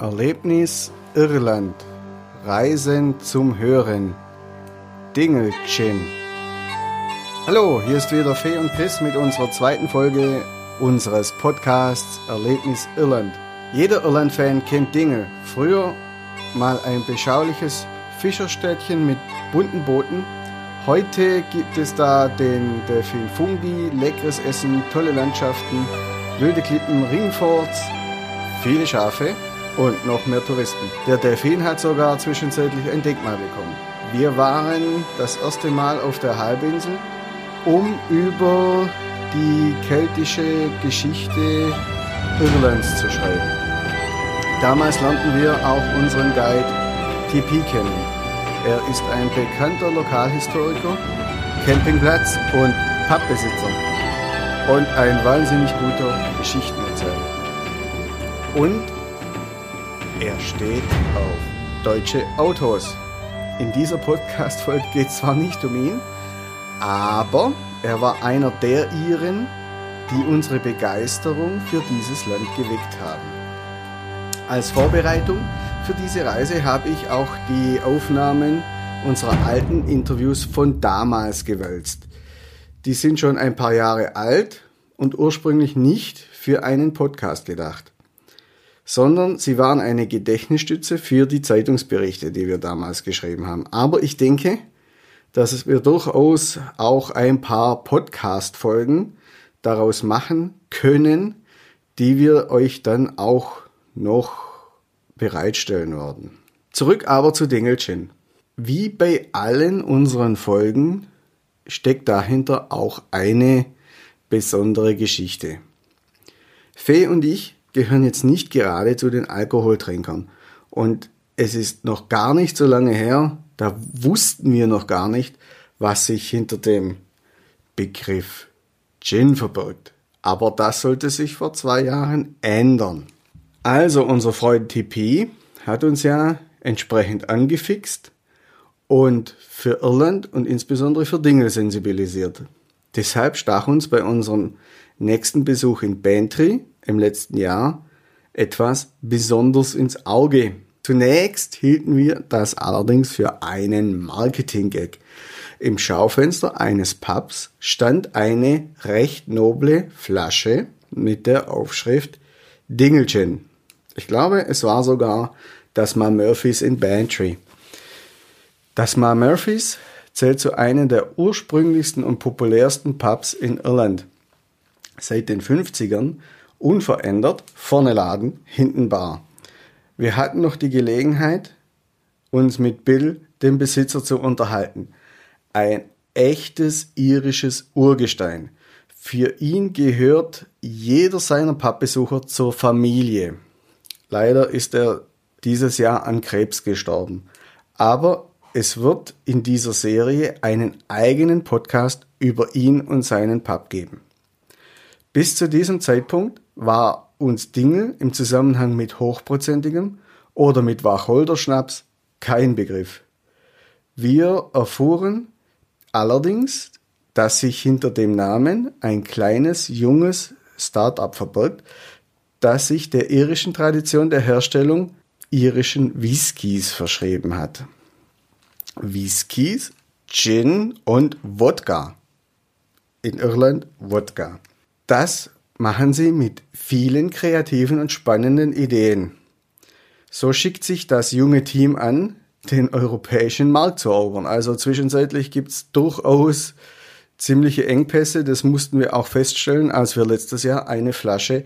Erlebnis Irland. Reisen zum Hören. Dingelchen. Hallo, hier ist wieder Fee und Chris mit unserer zweiten Folge unseres Podcasts Erlebnis Irland. Jeder Irland-Fan kennt Dingle. Früher mal ein beschauliches Fischerstädtchen mit bunten Booten. Heute gibt es da den Delfin Fungi, leckeres Essen, tolle Landschaften, wilde Klippen, Ringforts, viele Schafe und noch mehr Touristen. Der Delfin hat sogar zwischenzeitlich ein Denkmal bekommen. Wir waren das erste Mal auf der Halbinsel, um über die keltische Geschichte Irlands zu schreiben. Damals lernten wir auch unseren Guide TP kennen. Er ist ein bekannter Lokalhistoriker, Campingplatz und Pubbesitzer und ein wahnsinnig guter Geschichtenerzähler. Und er steht auf deutsche Autos. In dieser Podcast-Folge geht es zwar nicht um ihn, aber er war einer der Iren, die unsere Begeisterung für dieses Land geweckt haben. Als Vorbereitung für diese Reise habe ich auch die Aufnahmen unserer alten Interviews von damals gewälzt. Die sind schon ein paar Jahre alt und ursprünglich nicht für einen Podcast gedacht, sondern sie waren eine Gedächtnisstütze für die Zeitungsberichte, die wir damals geschrieben haben. Aber ich denke, dass wir durchaus auch ein paar Podcast-Folgen daraus machen können, die wir euch dann auch noch bereitstellen werden. Zurück aber zu Dingelchen. Wie bei allen unseren Folgen steckt dahinter auch eine besondere Geschichte. Fee und ich gehören jetzt nicht gerade zu den Alkoholtrinkern und es ist noch gar nicht so lange her, da wussten wir noch gar nicht, was sich hinter dem Begriff Gin verbirgt. Aber das sollte sich vor zwei Jahren ändern. Also unser Freund TP hat uns ja entsprechend angefixt und für Irland und insbesondere für Dinge sensibilisiert. Deshalb stach uns bei unserem nächsten Besuch in Bantry im letzten Jahr etwas besonders ins Auge. Zunächst hielten wir das allerdings für einen Marketing-Gag. Im Schaufenster eines Pubs stand eine recht noble Flasche mit der Aufschrift Dingelchen. Ich glaube, es war sogar das Ma Murphys in Bantry. Das Ma Murphys zählt zu einem der ursprünglichsten und populärsten Pubs in Irland. Seit den 50ern unverändert, vorne Laden, hinten Bar. Wir hatten noch die Gelegenheit, uns mit Bill, dem Besitzer, zu unterhalten. Ein echtes irisches Urgestein. Für ihn gehört jeder seiner Pappbesucher zur Familie. Leider ist er dieses Jahr an Krebs gestorben. Aber es wird in dieser Serie einen eigenen Podcast über ihn und seinen Pub geben. Bis zu diesem Zeitpunkt war uns Dinge im Zusammenhang mit hochprozentigem oder mit Wacholderschnaps kein Begriff. Wir erfuhren allerdings, dass sich hinter dem Namen ein kleines, junges Start-up verbirgt, das sich der irischen Tradition der Herstellung irischen Whiskys verschrieben hat. Whiskys, Gin und Wodka. In Irland Wodka. Das machen sie mit vielen kreativen und spannenden Ideen. So schickt sich das junge Team an, den europäischen Markt zu erobern. Also zwischenzeitlich gibt's durchaus ziemliche Engpässe. Das mussten wir auch feststellen, als wir letztes Jahr eine Flasche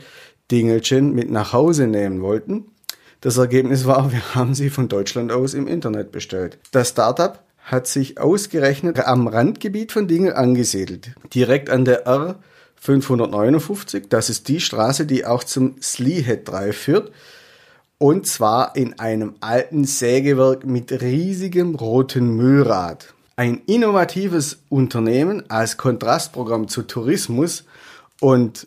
Dingelchen mit nach Hause nehmen wollten. Das Ergebnis war, wir haben sie von Deutschland aus im Internet bestellt. Das Startup hat sich ausgerechnet am Randgebiet von Dingel angesiedelt, direkt an der R 559. Das ist die Straße, die auch zum Sleehead Drive führt. Und zwar in einem alten Sägewerk mit riesigem roten Müllrad. Ein innovatives Unternehmen als Kontrastprogramm zu Tourismus und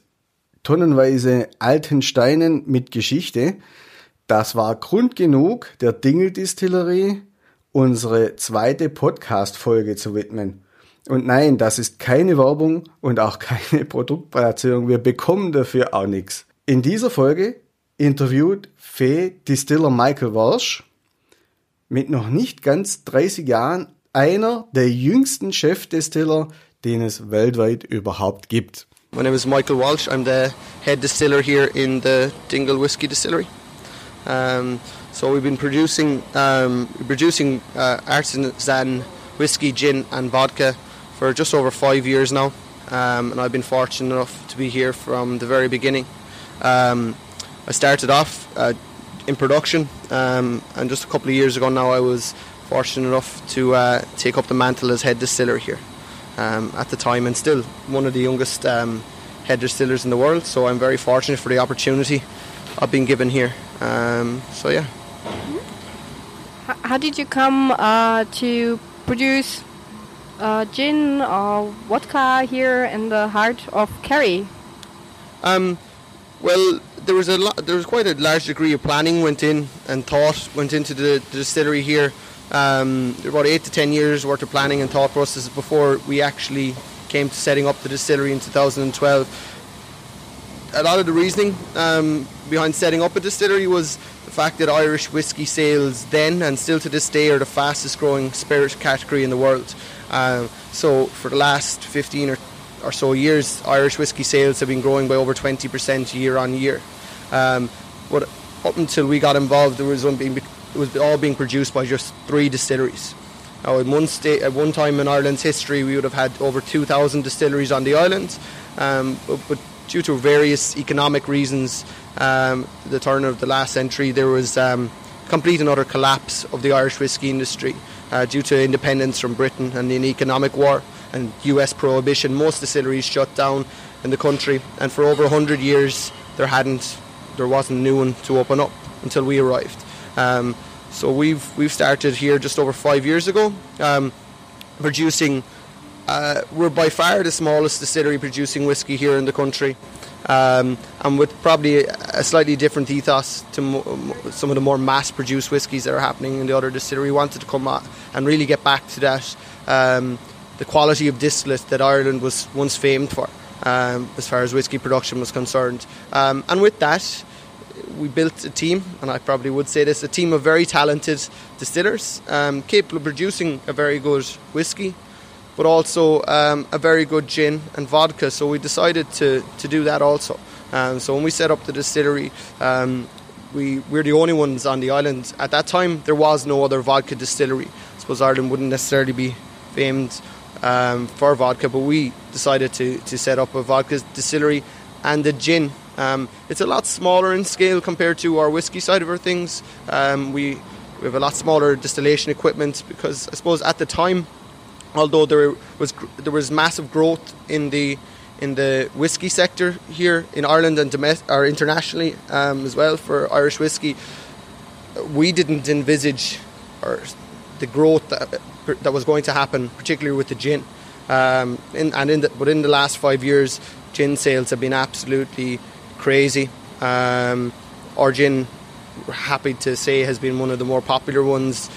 tonnenweise alten Steinen mit Geschichte. Das war Grund genug, der Dingeldistillerie unsere zweite Podcast-Folge zu widmen. Und nein, das ist keine Werbung und auch keine Produktplatzierung. Wir bekommen dafür auch nichts. In dieser Folge interviewt Fee Distiller Michael Walsh mit noch nicht ganz 30 Jahren einer der jüngsten Chefdistiller, den es weltweit überhaupt gibt. My name is Michael Walsh. I'm the head distiller here in the Dingle Whiskey Distillery. Um, so we've been producing um, producing uh, artisan whiskey, gin, and vodka for just over five years now, um, and I've been fortunate enough to be here from the very beginning. Um, I started off uh, in production, um, and just a couple of years ago now, I was fortunate enough to uh, take up the mantle as head distiller here. Um, at the time, and still one of the youngest um, head distillers in the world. So I'm very fortunate for the opportunity I've been given here. Um, so yeah. How did you come uh, to produce uh, gin or vodka here in the heart of Kerry? Um, well, there was a lot, there was quite a large degree of planning went in and thought went into the, the distillery here. Um, about eight to ten years worth of planning and thought process before we actually came to setting up the distillery in 2012. A lot of the reasoning um, behind setting up a distillery was the fact that Irish whiskey sales then and still to this day are the fastest growing spirit category in the world. Um, so for the last 15 or, or so years, Irish whiskey sales have been growing by over 20% year on year. Um, but up until we got involved, there was being, it was all being produced by just three distilleries. Now, at one, sta- at one time in Ireland's history, we would have had over 2,000 distilleries on the island, um, but, but, due to various economic reasons, um, the turn of the last century, there was um, complete and utter collapse of the Irish whiskey industry uh, due to independence from Britain and an economic war and US prohibition. Most distilleries shut down in the country, and for over 100 years, there hadn't, there wasn't a new one to open up until we arrived. Um, so we've we've started here just over five years ago, um, producing. Uh, we're by far the smallest distillery producing whiskey here in the country, um, and with probably a slightly different ethos to mo- some of the more mass-produced whiskies that are happening in the other distillery. We wanted to come and really get back to that, um, the quality of distillate that Ireland was once famed for, um, as far as whiskey production was concerned. Um, and with that, we built a team, and I probably would say this, a team of very talented distillers, um, capable of producing a very good whiskey, but also um, a very good gin and vodka. So we decided to, to do that also. Um, so when we set up the distillery, um, we we're the only ones on the island. At that time, there was no other vodka distillery. I suppose Ireland wouldn't necessarily be famed um, for vodka, but we decided to, to set up a vodka distillery and a gin. Um, it's a lot smaller in scale compared to our whiskey side of our things. Um, we, we have a lot smaller distillation equipment because I suppose at the time although there was there was massive growth in the in the whiskey sector here in Ireland and domestic or internationally um, as well for Irish whiskey, we didn't envisage or the growth that, that was going to happen, particularly with the gin. Um, in, and in the, but in the last five years, gin sales have been absolutely crazy. Um, our gin, we're happy to say, has been one of the more popular ones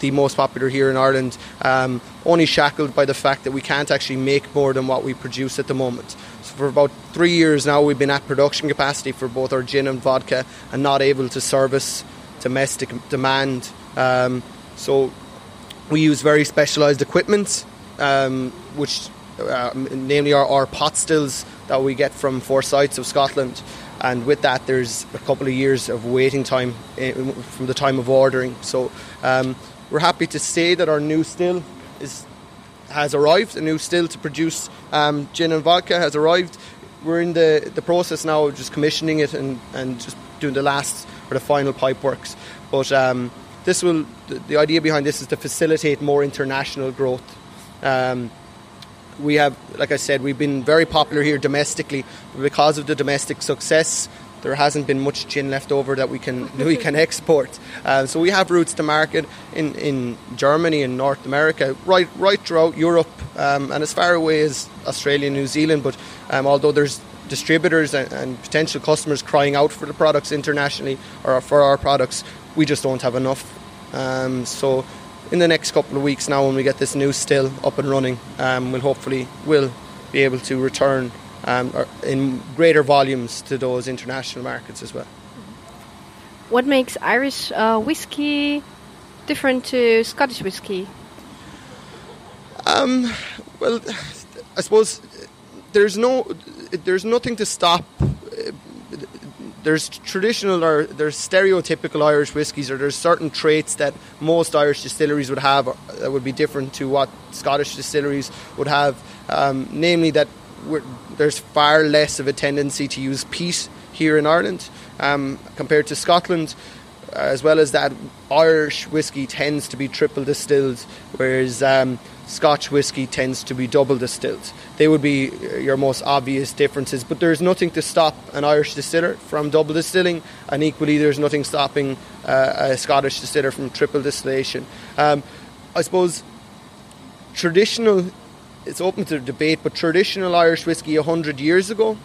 the most popular here in Ireland, um, only shackled by the fact that we can't actually make more than what we produce at the moment. So for about three years now, we've been at production capacity for both our gin and vodka and not able to service domestic demand. Um, so we use very specialised equipment, um, which uh, namely our, our pot stills that we get from Forsyths of Scotland. And with that there's a couple of years of waiting time eh, from the time of ordering. So um, we're happy to say that our new still is has arrived a new still to produce um, gin and vodka has arrived. We're in the, the process now of just commissioning it and, and just doing the last or the final pipe works. But um, this will the, the, idea behind this is to facilitate more international growth. Um, we have, like I said, we've been very popular here domestically. Because of the domestic success, there hasn't been much gin left over that we can we can export. Uh, so we have routes to market in, in Germany and North America, right right throughout Europe, um, and as far away as Australia and New Zealand. But um, although there's distributors and, and, potential customers crying out for the products internationally or for our products, we just don't have enough. Um, so in the next couple of weeks now when we get this new still up and running um, we'll hopefully will be able to return um, in greater volumes to those international markets as well what makes Irish uh, whiskey different to Scottish whiskey? Um, well, I suppose there's no, there's nothing to stop. There's traditional or there's stereotypical Irish whiskies, or there's certain traits that most Irish distilleries would have that would be different to what Scottish distilleries would have. Um, namely, that there's far less of a tendency to use peat here in Ireland um, compared to Scotland. As well as that, Irish whiskey tends to be triple distilled, whereas um, Scotch whiskey tends to be double distilled. They would be your most obvious differences, but there's nothing to stop an Irish distiller from double distilling, and equally, there's nothing stopping uh, a Scottish distiller from triple distillation. Um, I suppose traditional, it's open to debate, but traditional Irish whiskey 100 years ago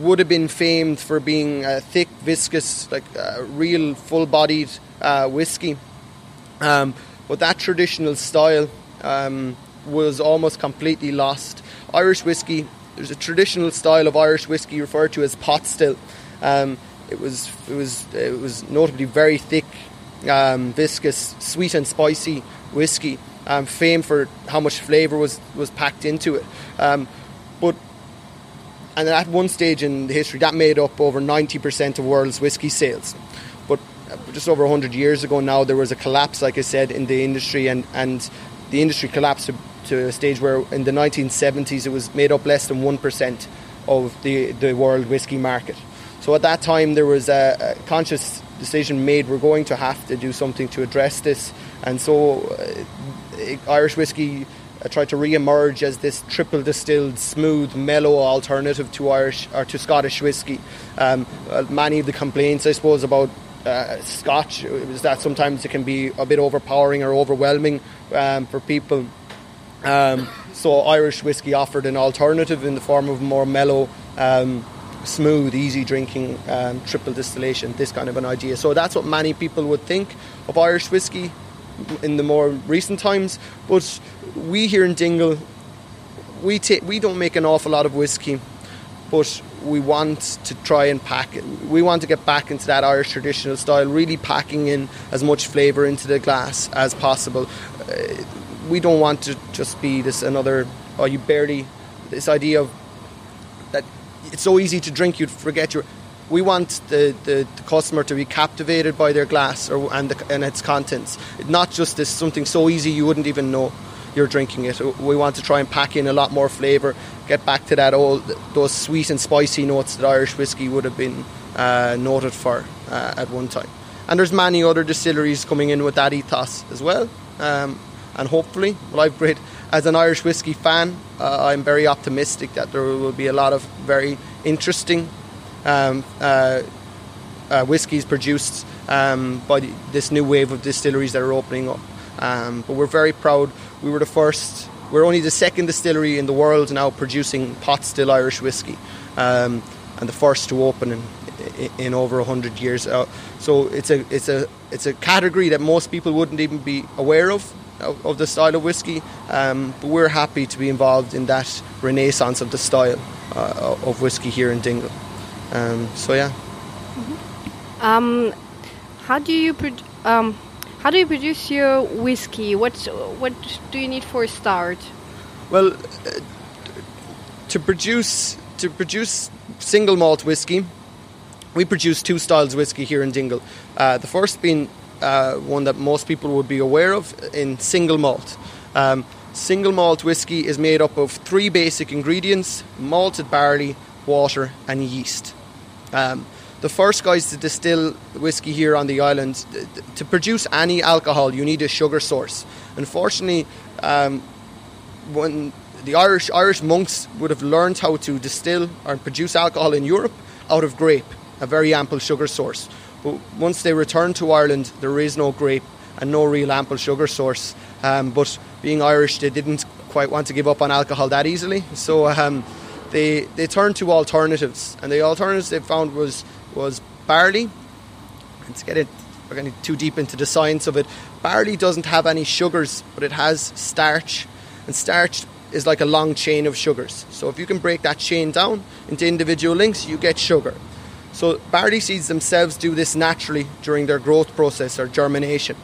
would have been famed for being a thick, viscous, like uh, real full bodied uh, whiskey. Um, but that traditional style um, was almost completely lost. Irish whiskey, there's a traditional style of Irish whiskey referred to as pot still. Um, it was it was it was notably very thick, um, viscous, sweet and spicy whiskey, um, famed for how much flavour was was packed into it. Um, but and at one stage in the history, that made up over 90% of world's whiskey sales. But uh, just over 100 years ago now, there was a collapse, like I said, in the industry, and, and the industry collapsed to, to a stage where in the 1970s it was made up less than 1% of the, the world whiskey market. So at that time, there was a, a conscious decision made we're going to have to do something to address this, and so uh, Irish whiskey uh, tried to re-emerge as this triple distilled, smooth, mellow alternative to Irish or to Scottish whiskey. Um, uh, many of the complaints, I suppose, about uh, Scotch is that sometimes it can be a bit overpowering or overwhelming um, for people. Um, so Irish whiskey offered an alternative in the form of more mellow. Um, smooth, easy drinking um, triple distillation, this kind of an idea. So that's what many people would think of Irish whiskey in the more recent times. But we here in Dingle, we take we don't make an awful lot of whiskey, but we want to try and pack. We want to get back into that Irish traditional style, really packing in as much flavour into the glass as possible. Uh, we don't want to just be this another. Oh, you barely this idea of that it's so easy to drink you'd forget your we want the, the, the, customer to be captivated by their glass or, and, the, and its contents. Not just this something so easy you wouldn't even know you're drinking it. We want to try and pack in a lot more flavour, get back to that old, those sweet and spicy notes that Irish whiskey would have been uh, noted for uh, at one time. And there's many other distilleries coming in with that ethos as well. Um, and hopefully, well, I've great as an Irish whiskey fan, uh, I'm very optimistic that there will be a lot of very interesting um, uh, uh, whiskies produced um, by this new wave of distilleries that are opening up. Um, but we're very proud. We were the first. We're only the second distillery in the world now producing pot still Irish whiskey, um, and the first to open in, in over hundred years. Uh, so it's a it's a it's a category that most people wouldn't even be aware of of, of the style of whiskey. Um, but we're happy to be involved in that renaissance of the style uh, of whiskey here in Dingle. Um, so yeah. Mm-hmm. Um, how do you pro- um, how do you produce your whiskey? What what do you need for a start? Well, uh, to produce to produce single malt whiskey, we produce two styles of whiskey here in Dingle. Uh, the first being uh, one that most people would be aware of in single malt. Um, single malt whiskey is made up of three basic ingredients: malted barley, water, and yeast. Um, the first guys to distill whiskey here on the island, to produce any alcohol, you need a sugar source. Unfortunately, um, when the Irish Irish monks would have learned how to distill or produce alcohol in Europe out of grape, a very ample sugar source. But once they returned to Ireland, there is no grape and no real ample sugar source. Um, but being Irish, they didn't quite want to give up on alcohol that easily. So um, they they turned to alternatives, and the alternatives they found was was barley. Let's get it, we're getting too deep into the science of it. Barley doesn't have any sugars, but it has starch, and starch is like a long chain of sugars. So if you can break that chain down into individual links, you get sugar. So barley seeds themselves do this naturally during their growth process or germination.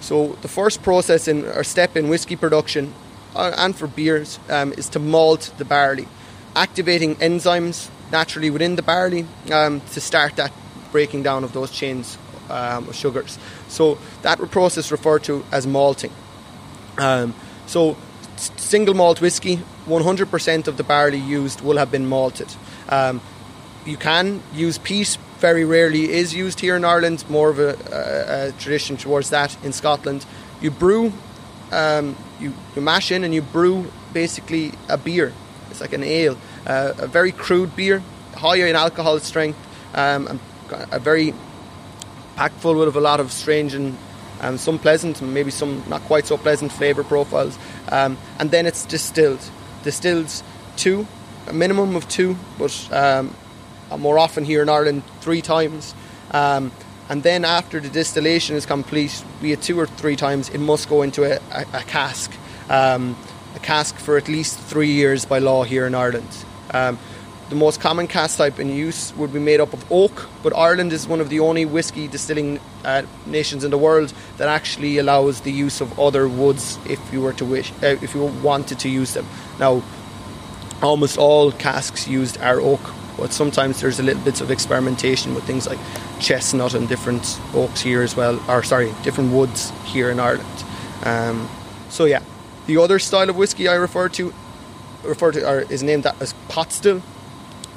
So the first process in or step in whiskey production uh, and for beers um, is to malt the barley, activating enzymes naturally within the barley um, to start that breaking down of those chains um, of sugars. So that process referred to as malting. Um, so single malt whiskey, 100% of the barley used will have been malted. Um, you can use peat. Very rarely is used here in Ireland. More of a, a, a tradition towards that in Scotland. You brew, um, you, you mash in and you brew basically a beer. It's like an ale, uh, a very crude beer, higher in alcohol strength, um, and a very packed full with a lot of strange and um, some pleasant maybe some not quite so pleasant flavour profiles. Um, and then it's distilled. Distilled two, a minimum of two, but um, more often here in Ireland, three times. Um, and then after the distillation is complete, be it two or three times, it must go into a, a, a cask. Um, a cask for at least three years by law here in Ireland. Um, the most common cask type in use would be made up of oak, but Ireland is one of the only whiskey distilling uh, nations in the world that actually allows the use of other woods if you were to wish, uh, if you wanted to use them. Now, almost all casks used are oak, but sometimes there's a little bit of experimentation with things like chestnut and different oaks here as well, or sorry, different woods here in Ireland. Um, so yeah, the other style of whiskey I refer to, refer to, or is named as pot still.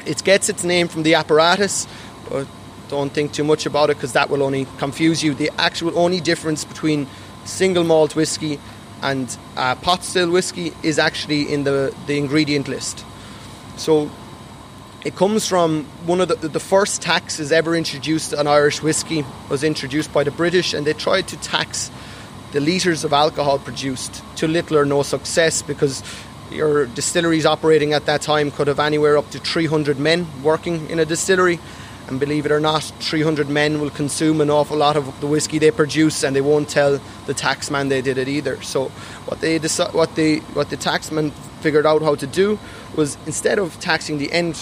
It gets its name from the apparatus, but don't think too much about it because that will only confuse you. The actual only difference between single malt whiskey and uh, pot still whiskey is actually in the, the ingredient list. So it comes from one of the, the first taxes ever introduced on Irish whiskey was introduced by the British, and they tried to tax the litres of alcohol produced to little or no success because your distilleries operating at that time could have anywhere up to 300 men working in a distillery. And believe it or not, 300 men will consume an awful lot of the whiskey they produce, and they won't tell the taxman they did it either. So, what they what they what the taxman figured out how to do was instead of taxing the end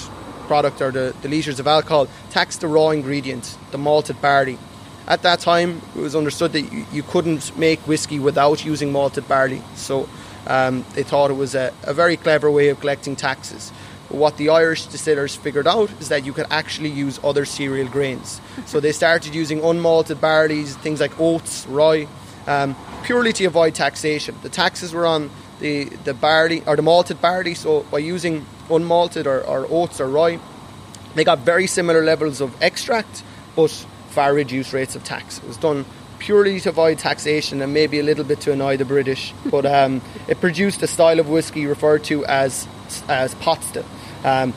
product or the, the litres of alcohol, tax the raw ingredient, the malted barley. At that time, it was understood that you, you couldn't make whiskey without using malted barley. So um, they thought it was a, a very clever way of collecting taxes. What the Irish distillers figured out is that you could actually use other cereal grains. So they started using unmalted barleys, things like oats, rye, um, purely to avoid taxation. The taxes were on the, the barley or the malted barley. So by using unmalted or, or oats or rye, they got very similar levels of extract, but far reduced rates of tax. It was done purely to avoid taxation and maybe a little bit to annoy the British, but um, it produced a style of whiskey referred to as as pot still. Um,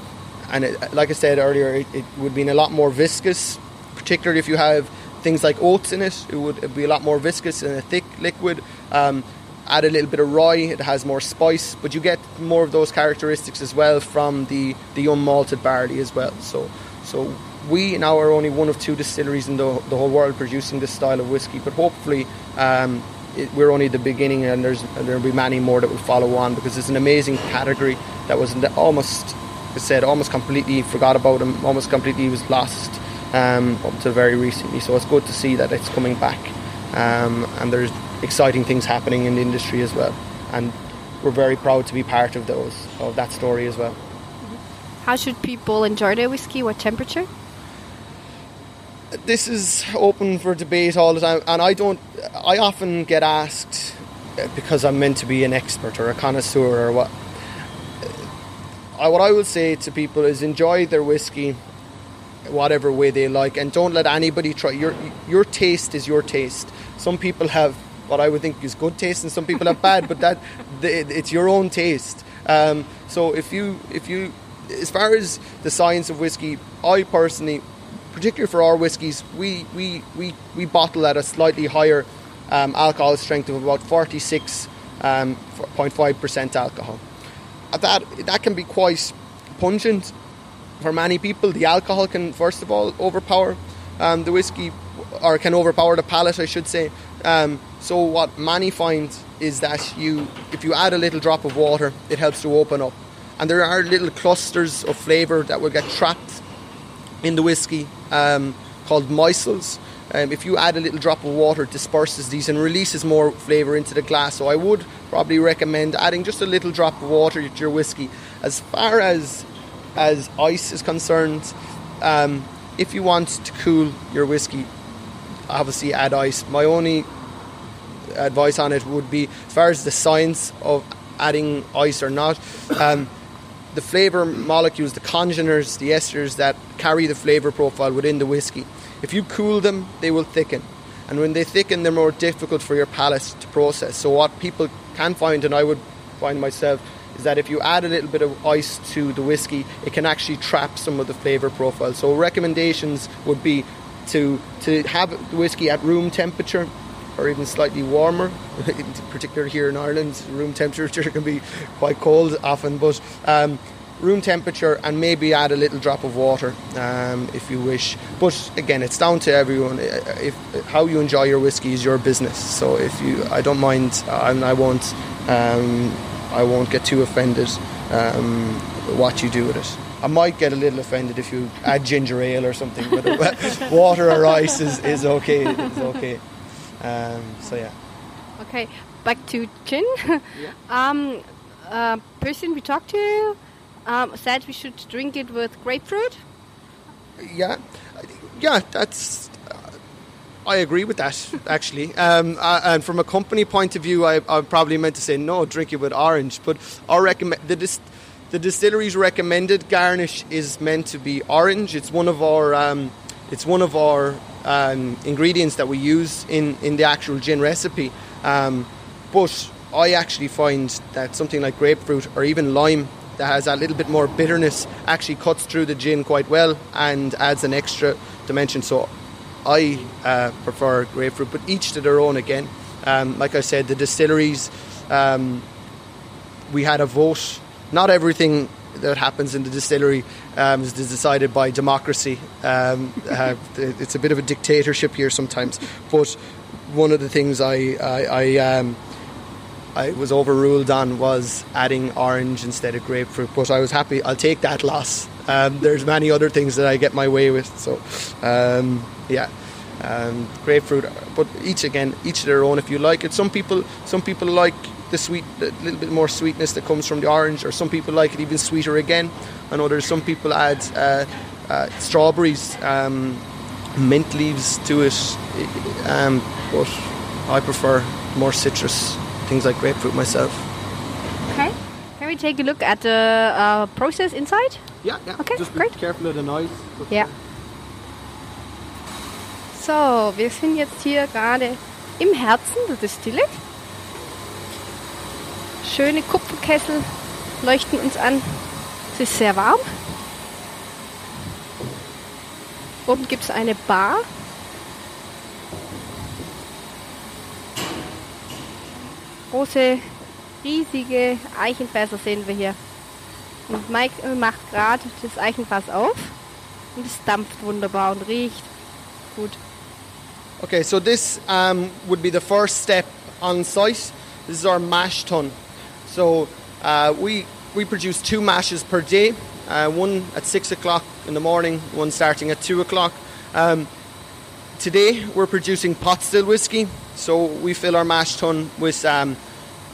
and it, like I said earlier, it, it would be a lot more viscous, particularly if you have things like oats in it. It would be a lot more viscous and a thick liquid. Um, add a little bit of rye, it has more spice, but you get more of those characteristics as well from the, the unmalted barley as well. So, so we now are only one of two distilleries in the, the whole world producing this style of whiskey, but hopefully um, it, we're only the beginning and there's there'll be many more that will follow on because it's an amazing category that was almost, I said, almost completely forgot about and almost completely was lost um, up to very recently. So it's good to see that it's coming back um, and there's exciting things happening in the industry as well. And we're very proud to be part of those of that story as well. How should people enjoy their whiskey? What temperature? This is open for debate all the time, and I don't. I often get asked uh, because I'm meant to be an expert or a connoisseur or what. Uh, what I would say to people is enjoy their whiskey, whatever way they like, and don't let anybody try. Your your taste is your taste. Some people have what I would think is good taste, and some people have bad. But that it's your own taste. Um, so if you if you as far as the science of whiskey, I personally, particularly for our whiskies, we we we, we bottle at a slightly higher um, alcohol strength of about forty six um, alcohol. At that that can be quite pungent for many people. The alcohol can first of all overpower um, the whiskey, or can overpower the palate, I should say. Um, so what many find is that you, if you add a little drop of water, it helps to open up, and there are little clusters of flavour that will get trapped in the whiskey um, called micelles. Um, if you add a little drop of water, it disperses these and releases more flavour into the glass. So I would probably recommend adding just a little drop of water to your whiskey. As far as as ice is concerned, um, if you want to cool your whiskey, obviously add ice. My only advice on it would be, as far as the science of adding ice or not, um, the flavour molecules, the congeners, the esters that carry the flavour profile within the whiskey. If you cool them, they will thicken. And when they thicken, they're more difficult for your palate to process. So, what people can find, and I would find myself, is that if you add a little bit of ice to the whiskey, it can actually trap some of the flavour profile. So, recommendations would be to, to have the whiskey at room temperature or even slightly warmer, particularly here in Ireland. Room temperature can be quite cold often, but um, room temperature and maybe add a little drop of water um, if you wish. But again, it's down to everyone. If how you enjoy your whiskey is your business. So if you, I don't mind, and I won't, um, I won't get too offended um, what you do with it. I might get a little offended if you add ginger ale or something, but water or ice is, is okay. It's okay. Um, so yeah. Okay, back to gin. yeah. um, uh, person we talked to um, said we should drink it with grapefruit. Yeah, yeah, that's. Uh, I agree with that actually. Um, uh, and from a company point of view, I, I probably meant to say no, drink it with orange. But our recommend the dis- the distillery's recommended garnish is meant to be orange. It's one of our um, it's one of our um, ingredients that we use in, in the actual gin recipe. Um, but I actually find that something like grapefruit or even lime that has a little bit more bitterness actually cuts through the gin quite well and adds an extra dimension. So I uh, prefer grapefruit, but each to their own again. Um, like I said, the distilleries, um, we had a vote. Not everything that happens in the distillery um, is decided by democracy. Um, uh, it's a bit of a dictatorship here sometimes. But one of the things I, I, I, um, I was overruled on was adding orange instead of grapefruit. But I was happy. I'll take that loss. Um, there's many other things that I get my way with. So, um, yeah. Um, grapefruit, but each again, each their own. If you like it, some people, some people like the sweet, a little bit more sweetness that comes from the orange, or some people like it even sweeter again. I know there's some people add uh, uh, strawberries, um, mint leaves to it, um, but I prefer more citrus things like grapefruit myself. Okay. Can we take a look at the uh, process inside? Yeah, yeah. Okay, Just be great. careful of the noise. Yeah. So, wir sind jetzt hier gerade im Herzen der Distille. Schöne Kupferkessel leuchten uns an. Es ist sehr warm. Oben gibt es eine Bar. Große, riesige Eichenfässer sehen wir hier. Und Mike macht gerade das Eichenfass auf und es dampft wunderbar und riecht gut. Okay, so this um, would be the first step on site. This is our mash tun. So uh, we we produce two mashes per day. Uh, one at six o'clock in the morning, one starting at two o'clock. Um, today we're producing pot still whiskey. So we fill our mash tun with um,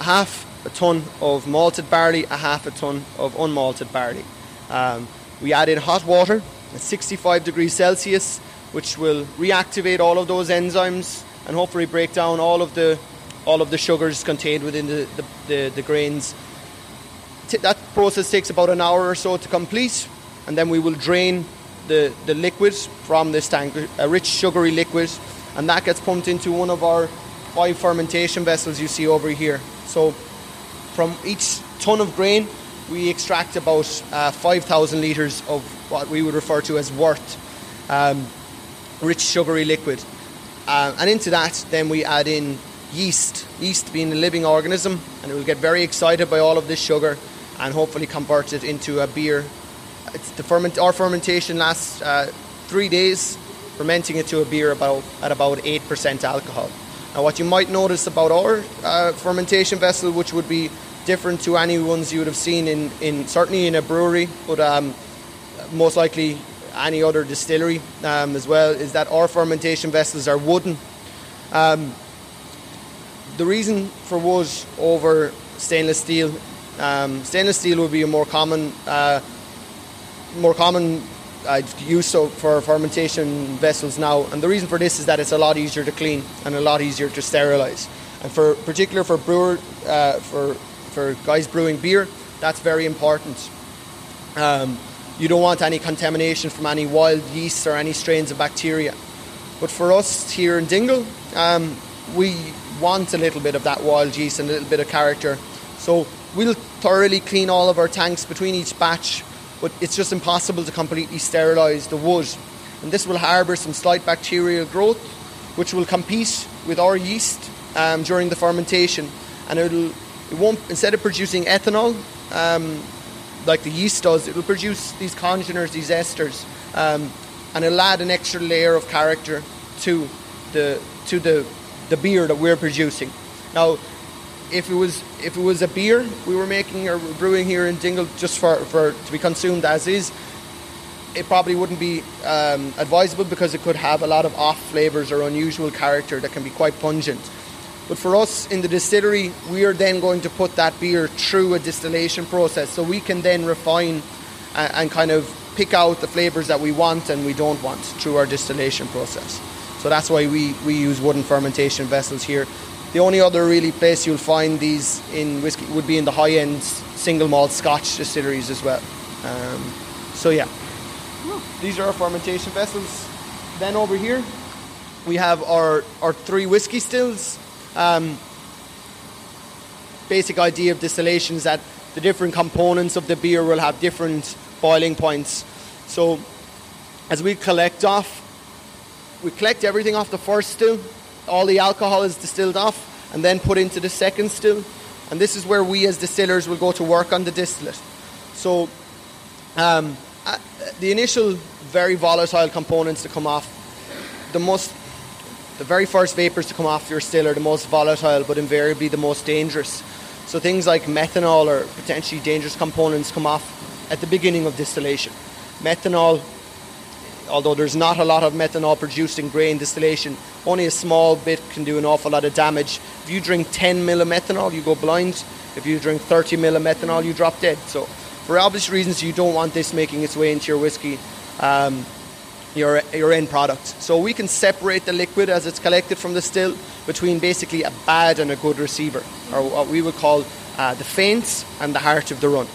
half a ton of malted barley, a half a ton of unmalted barley. Um, we add in hot water at 65 degrees Celsius, which will reactivate all of those enzymes and hopefully break down all of the all of the sugars contained within the, the, the, the grains. T- that process takes about an hour or so to complete, and then we will drain the, the liquid from this tank, a rich sugary liquid, and that gets pumped into one of our five fermentation vessels you see over here. So, from each ton of grain, we extract about uh, 5,000 litres of what we would refer to as wort, um, rich sugary liquid. Uh, and into that, then we add in yeast, yeast being a living organism, and it will get very excited by all of this sugar and hopefully convert it into a beer. It's the ferment, our fermentation lasts uh, three days, fermenting it to a beer about at about 8% alcohol. Now, what you might notice about our uh, fermentation vessel, which would be different to any ones you would have seen in, in certainly in a brewery, but um, most likely any other distillery um, as well is that our fermentation vessels are wooden. Um, the reason for wood over stainless steel, um, stainless steel would be a more common, uh, more common uh, use for fermentation vessels now, and the reason for this is that it's a lot easier to clean and a lot easier to sterilize. And for particular for brewer, uh, for for guys brewing beer, that's very important. Um, you don't want any contamination from any wild yeast or any strains of bacteria. But for us here in Dingle, um, we want a little bit of that wild yeast and a little bit of character. So we'll thoroughly clean all of our tanks between each batch, but it's just impossible to completely sterilise the wood. And this will harbour some slight bacterial growth, which will compete with our yeast um, during the fermentation. And it'll, it won't, instead of producing ethanol, um, like the yeast does, it'll produce these congeners, these esters, um, and it'll add an extra layer of character to the to the the beer that we're producing. Now, if it was if it was a beer we were making or brewing here in Dingle just for, for to be consumed as is, it probably wouldn't be um, advisable because it could have a lot of off flavors or unusual character that can be quite pungent. But for us in the distillery, we are then going to put that beer through a distillation process so we can then refine and, and kind of pick out the flavors that we want and we don't want through our distillation process. So that's why we, we use wooden fermentation vessels here. The only other really place you'll find these in whiskey would be in the high end single malt Scotch distilleries as well. Um, so yeah, these are our fermentation vessels. Then over here we have our, our three whiskey stills. Um, basic idea of distillation is that the different components of the beer will have different boiling points. So as we collect off we collect everything off the first still, all the alcohol is distilled off, and then put into the second still. And this is where we as distillers will go to work on the distillate. So, um, uh, the initial very volatile components to come off, the most, the very first vapors to come off your still are the most volatile, but invariably the most dangerous. So things like methanol or potentially dangerous components come off at the beginning of distillation. Methanol although there's not a lot of methanol produced in grain distillation, only a small bit can do an awful lot of damage. If you drink 10 mil of methanol, you go blind. If you drink 30 mil of methanol, you drop dead. So, for obvious reasons, you don't want this making its way into your whiskey, um, your, your end product. So, we can separate the liquid as it's collected from the still between basically a bad and a good receiver, or what we would call uh, the faints and the heart of the run.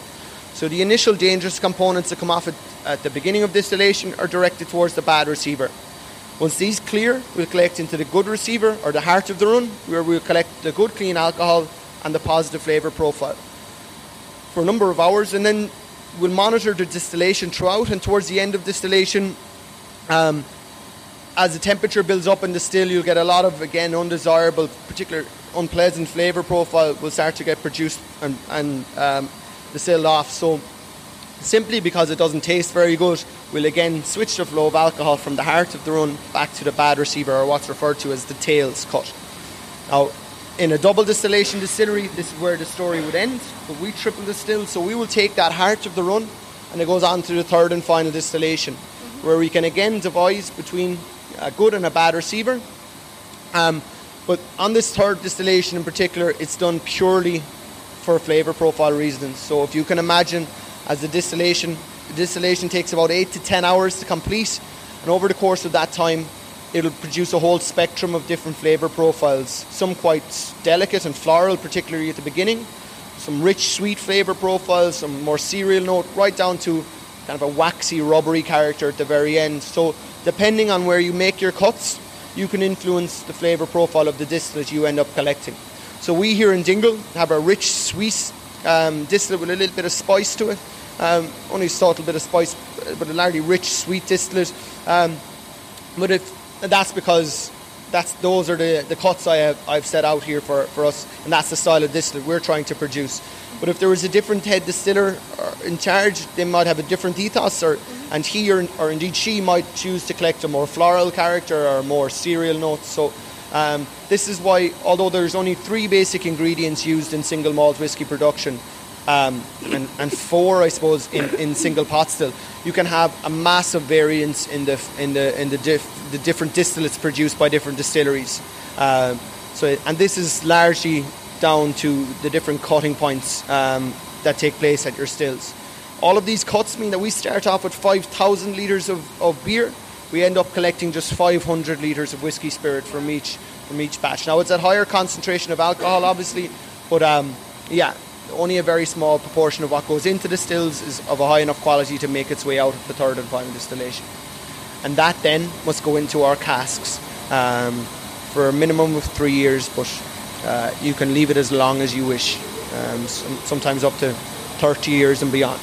So, the initial dangerous components that come off it at the beginning of distillation are directed towards the bad receiver. Once these clear, we'll collect into the good receiver or the heart of the run, where we'll collect the good clean alcohol and the positive flavour profile for a number of hours, and then we'll monitor the distillation throughout. And towards the end of distillation, um, as the temperature builds up in the still, you'll get a lot of again undesirable, particular unpleasant flavour profile will start to get produced and, and um, distilled off. So simply because it doesn't taste very good, we'll again switch the flow of alcohol from the heart of the run back to the bad receiver, or what's referred to as the tails cut. Now, in a double distillation distillery, this is where the story would end, but we triple distill, so we will take that heart of the run and it goes on to the third and final distillation, mm-hmm. where we can again devise between a good and a bad receiver. Um, but on this third distillation in particular, it's done purely for flavour profile reasons. So if you can imagine as the distillation. The distillation takes about eight to ten hours to complete, and over the course of that time, it'll produce a whole spectrum of different flavour profiles. Some quite delicate and floral, particularly at the beginning. Some rich, sweet flavour profiles, some more cereal note, right down to kind of a waxy, rubbery character at the very end. So, depending on where you make your cuts, you can influence the flavour profile of the distillate you end up collecting. So, we here in Dingle have a rich, sweet um, distillate with a little bit of spice to it. Um, only a subtle bit of spice, but a largely rich, sweet distillate. Um, but if that's because that's those are the, the cuts I have I've set out here for, for us, and that's the style of distillate we're trying to produce. But if there was a different head distiller uh, in charge, they might have a different ethos, or and he or, or indeed she might choose to collect a more floral character or more cereal notes. So um, this is why, although there's only three basic ingredients used in single malt whiskey production, um, and, and four, I suppose, in, in single pot still, you can have a massive variance in the in the in the, diff, the different distillates produced by different distilleries. Uh, so, and this is largely down to the different cutting points um, that take place at your stills. All of these cuts mean that we start off with 5,000 litres of, of beer. We end up collecting just 500 litres of whiskey spirit from each from each batch. Now it's at higher concentration of alcohol, obviously, but um, yeah, only a very small proportion of what goes into the stills is of a high enough quality to make its way out of the third and final distillation. And that then must go into our casks um, for a minimum of three years, but uh, you can leave it as long as you wish, um, sometimes up to 30 years and beyond.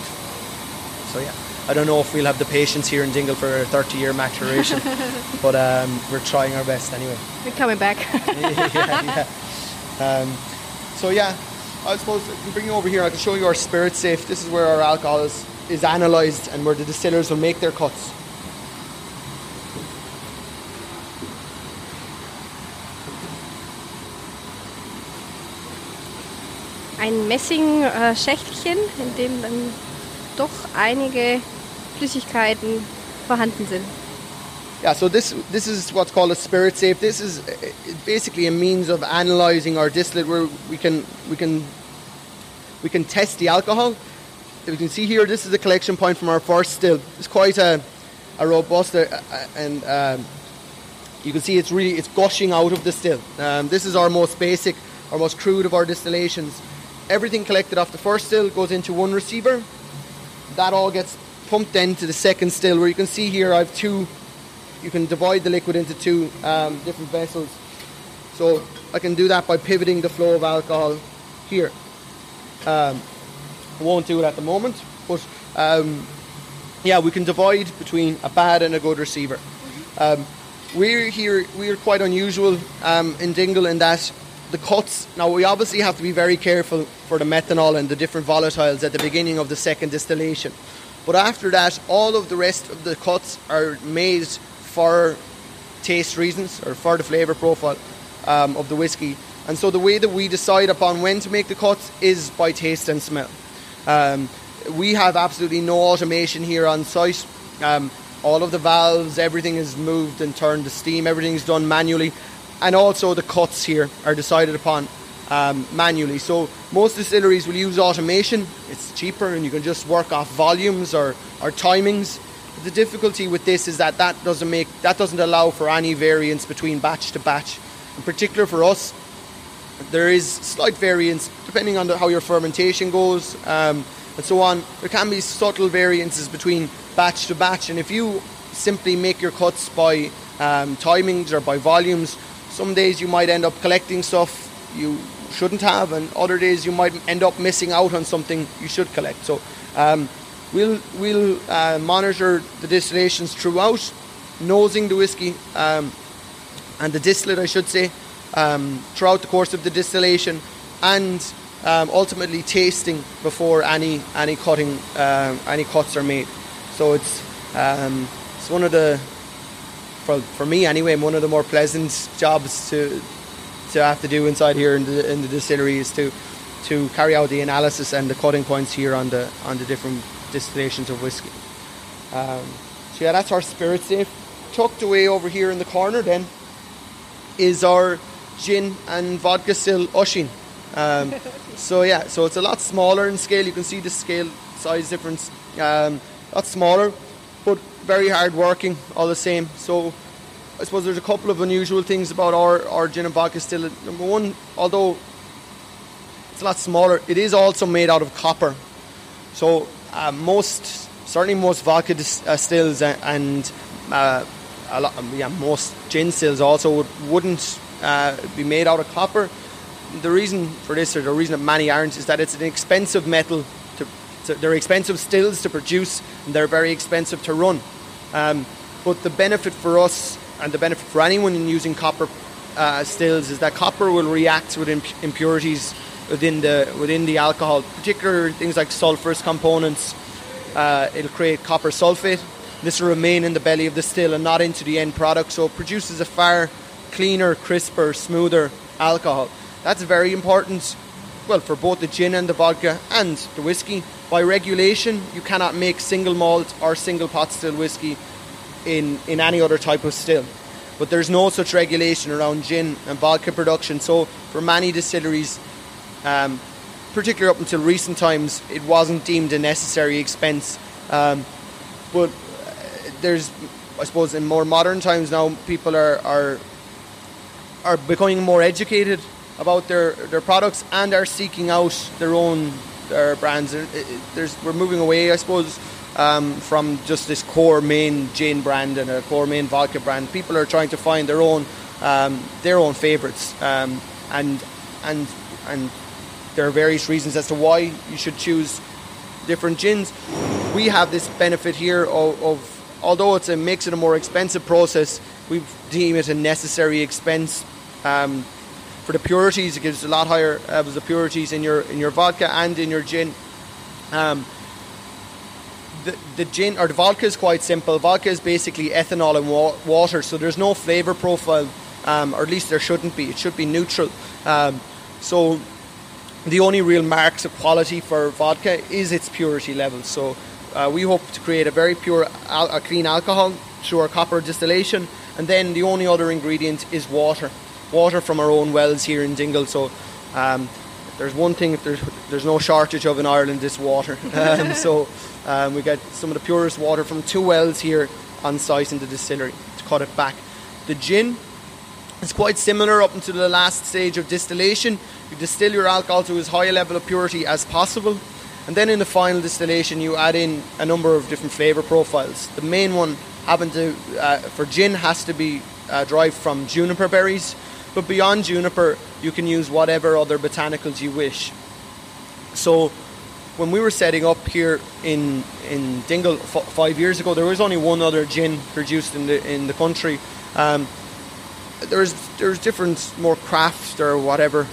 So, yeah. I don't know if we'll have the patience here in Dingle for a 30 year maturation, but um, we're trying our best anyway. We're coming back. yeah, yeah. Um, so, yeah, I suppose bring you over here. I can show you our spirit safe. This is where our alcohol is, is analysed and where the distillers will make their cuts. Ein Messing-Schächtelchen, in dem dann doch einige Flüssigkeiten vorhanden sind. Yeah, so this this is what's called a spirit safe. This is basically a means of analysing our distillate where we can we can we can test the alcohol. If you can see here, this is the collection point from our first still. It's quite a, a robust uh, uh, and um, you can see it's really it's gushing out of the still. Um, this is our most basic, our most crude of our distillations. Everything collected off the first still goes into one receiver. That all gets pumped into the second still, where you can see here I have two you can divide the liquid into two um, different vessels. So I can do that by pivoting the flow of alcohol here. Um, I won't do it at the moment, but um, yeah, we can divide between a bad and a good receiver. Um, we're here, we're quite unusual um, in Dingle in that the cuts, now we obviously have to be very careful for the methanol and the different volatiles at the beginning of the second distillation. But after that, all of the rest of the cuts are made for taste reasons or for the flavour profile um, of the whiskey. And so the way that we decide upon when to make the cuts is by taste and smell. Um, we have absolutely no automation here on site. Um, all of the valves, everything is moved and turned to steam, everything's done manually. And also the cuts here are decided upon um, manually. So most distilleries will use automation. It's cheaper and you can just work off volumes or, or timings the difficulty with this is that that doesn't make that doesn't allow for any variance between batch to batch. In particular for us, there is slight variance depending on the, how your fermentation goes um, and so on. There can be subtle variances between batch to batch, and if you simply make your cuts by um, timings or by volumes, some days you might end up collecting stuff you shouldn't have, and other days you might end up missing out on something you should collect. So. Um, We'll, we'll uh, monitor the distillations throughout, nosing the whiskey um, and the distillate, I should say, um, throughout the course of the distillation, and um, ultimately tasting before any any cutting uh, any cuts are made. So it's um, it's one of the for, for me anyway, one of the more pleasant jobs to to have to do inside here in the in the distillery is to to carry out the analysis and the cutting points here on the on the different distillations of whiskey. Um, so yeah, that's our spirit safe. Tucked away over here in the corner then is our gin and vodka still Oisin. Um, so yeah, so it's a lot smaller in scale. You can see the scale size difference. Um, a lot smaller, but very hard working all the same. So I suppose there's a couple of unusual things about our, our gin and vodka still. Number one, although it's a lot smaller, it is also made out of copper. So uh, most, certainly most vodka dis- uh, stills and uh, a lot, yeah, most gin stills also would, wouldn't uh, be made out of copper. The reason for this, or the reason that many aren't, is that it's an expensive metal. To, to they're expensive stills to produce, and they're very expensive to run. Um, but the benefit for us, and the benefit for anyone in using copper uh, stills, is that copper will react with imp- impurities within the within the alcohol, particular things like sulfurous components. Uh, it'll create copper sulfate. This will remain in the belly of the still and not into the end product, so it produces a far cleaner, crisper, smoother alcohol. That's very important well, for both the gin and the vodka and the whiskey, by regulation, you cannot make single malt or single pot still whiskey in, in any other type of still. But there's no such regulation around gin and vodka production. So for many distilleries, um, particularly up until recent times, it wasn't deemed a necessary expense. Um, but uh, there's, I suppose, in more modern times now, people are, are are becoming more educated about their, their products and are seeking out their own their brands. There's, we're moving away, I suppose, um, from just this core main gin brand and a core main vodka brand. People are trying to find their own um, their own favourites, um, and and and there are various reasons as to why you should choose different gins. We have this benefit here of, of although it's a makes it a more expensive process, we deem it a necessary expense um, for the purities, it gives a lot higher uh, the purities in your in your vodka and in your gin. Um, the, the gin or the vodka is quite simple. Vodka is basically ethanol and wa- water, so there's no flavour profile, um, or at least there shouldn't be. It should be neutral. Um, so the only real marks of quality for vodka is its purity level. So uh, we hope to create a very pure, al- a clean alcohol through our copper distillation, and then the only other ingredient is water water from our own wells here in Dingle. So um, there's one thing if there's there's no shortage of in Ireland, this water. Um, so um, we get some of the purest water from two wells here on site in the distillery to cut it back. The gin is quite similar up until the last stage of distillation. You distill your alcohol to as high a level of purity as possible. And then in the final distillation, you add in a number of different flavour profiles. The main one happen to, uh, for gin has to be uh, derived from juniper berries, but beyond juniper, you can use whatever other botanicals you wish. So, when we were setting up here in in Dingle f- five years ago, there was only one other gin produced in the in the country. Um, there's there's different more craft or whatever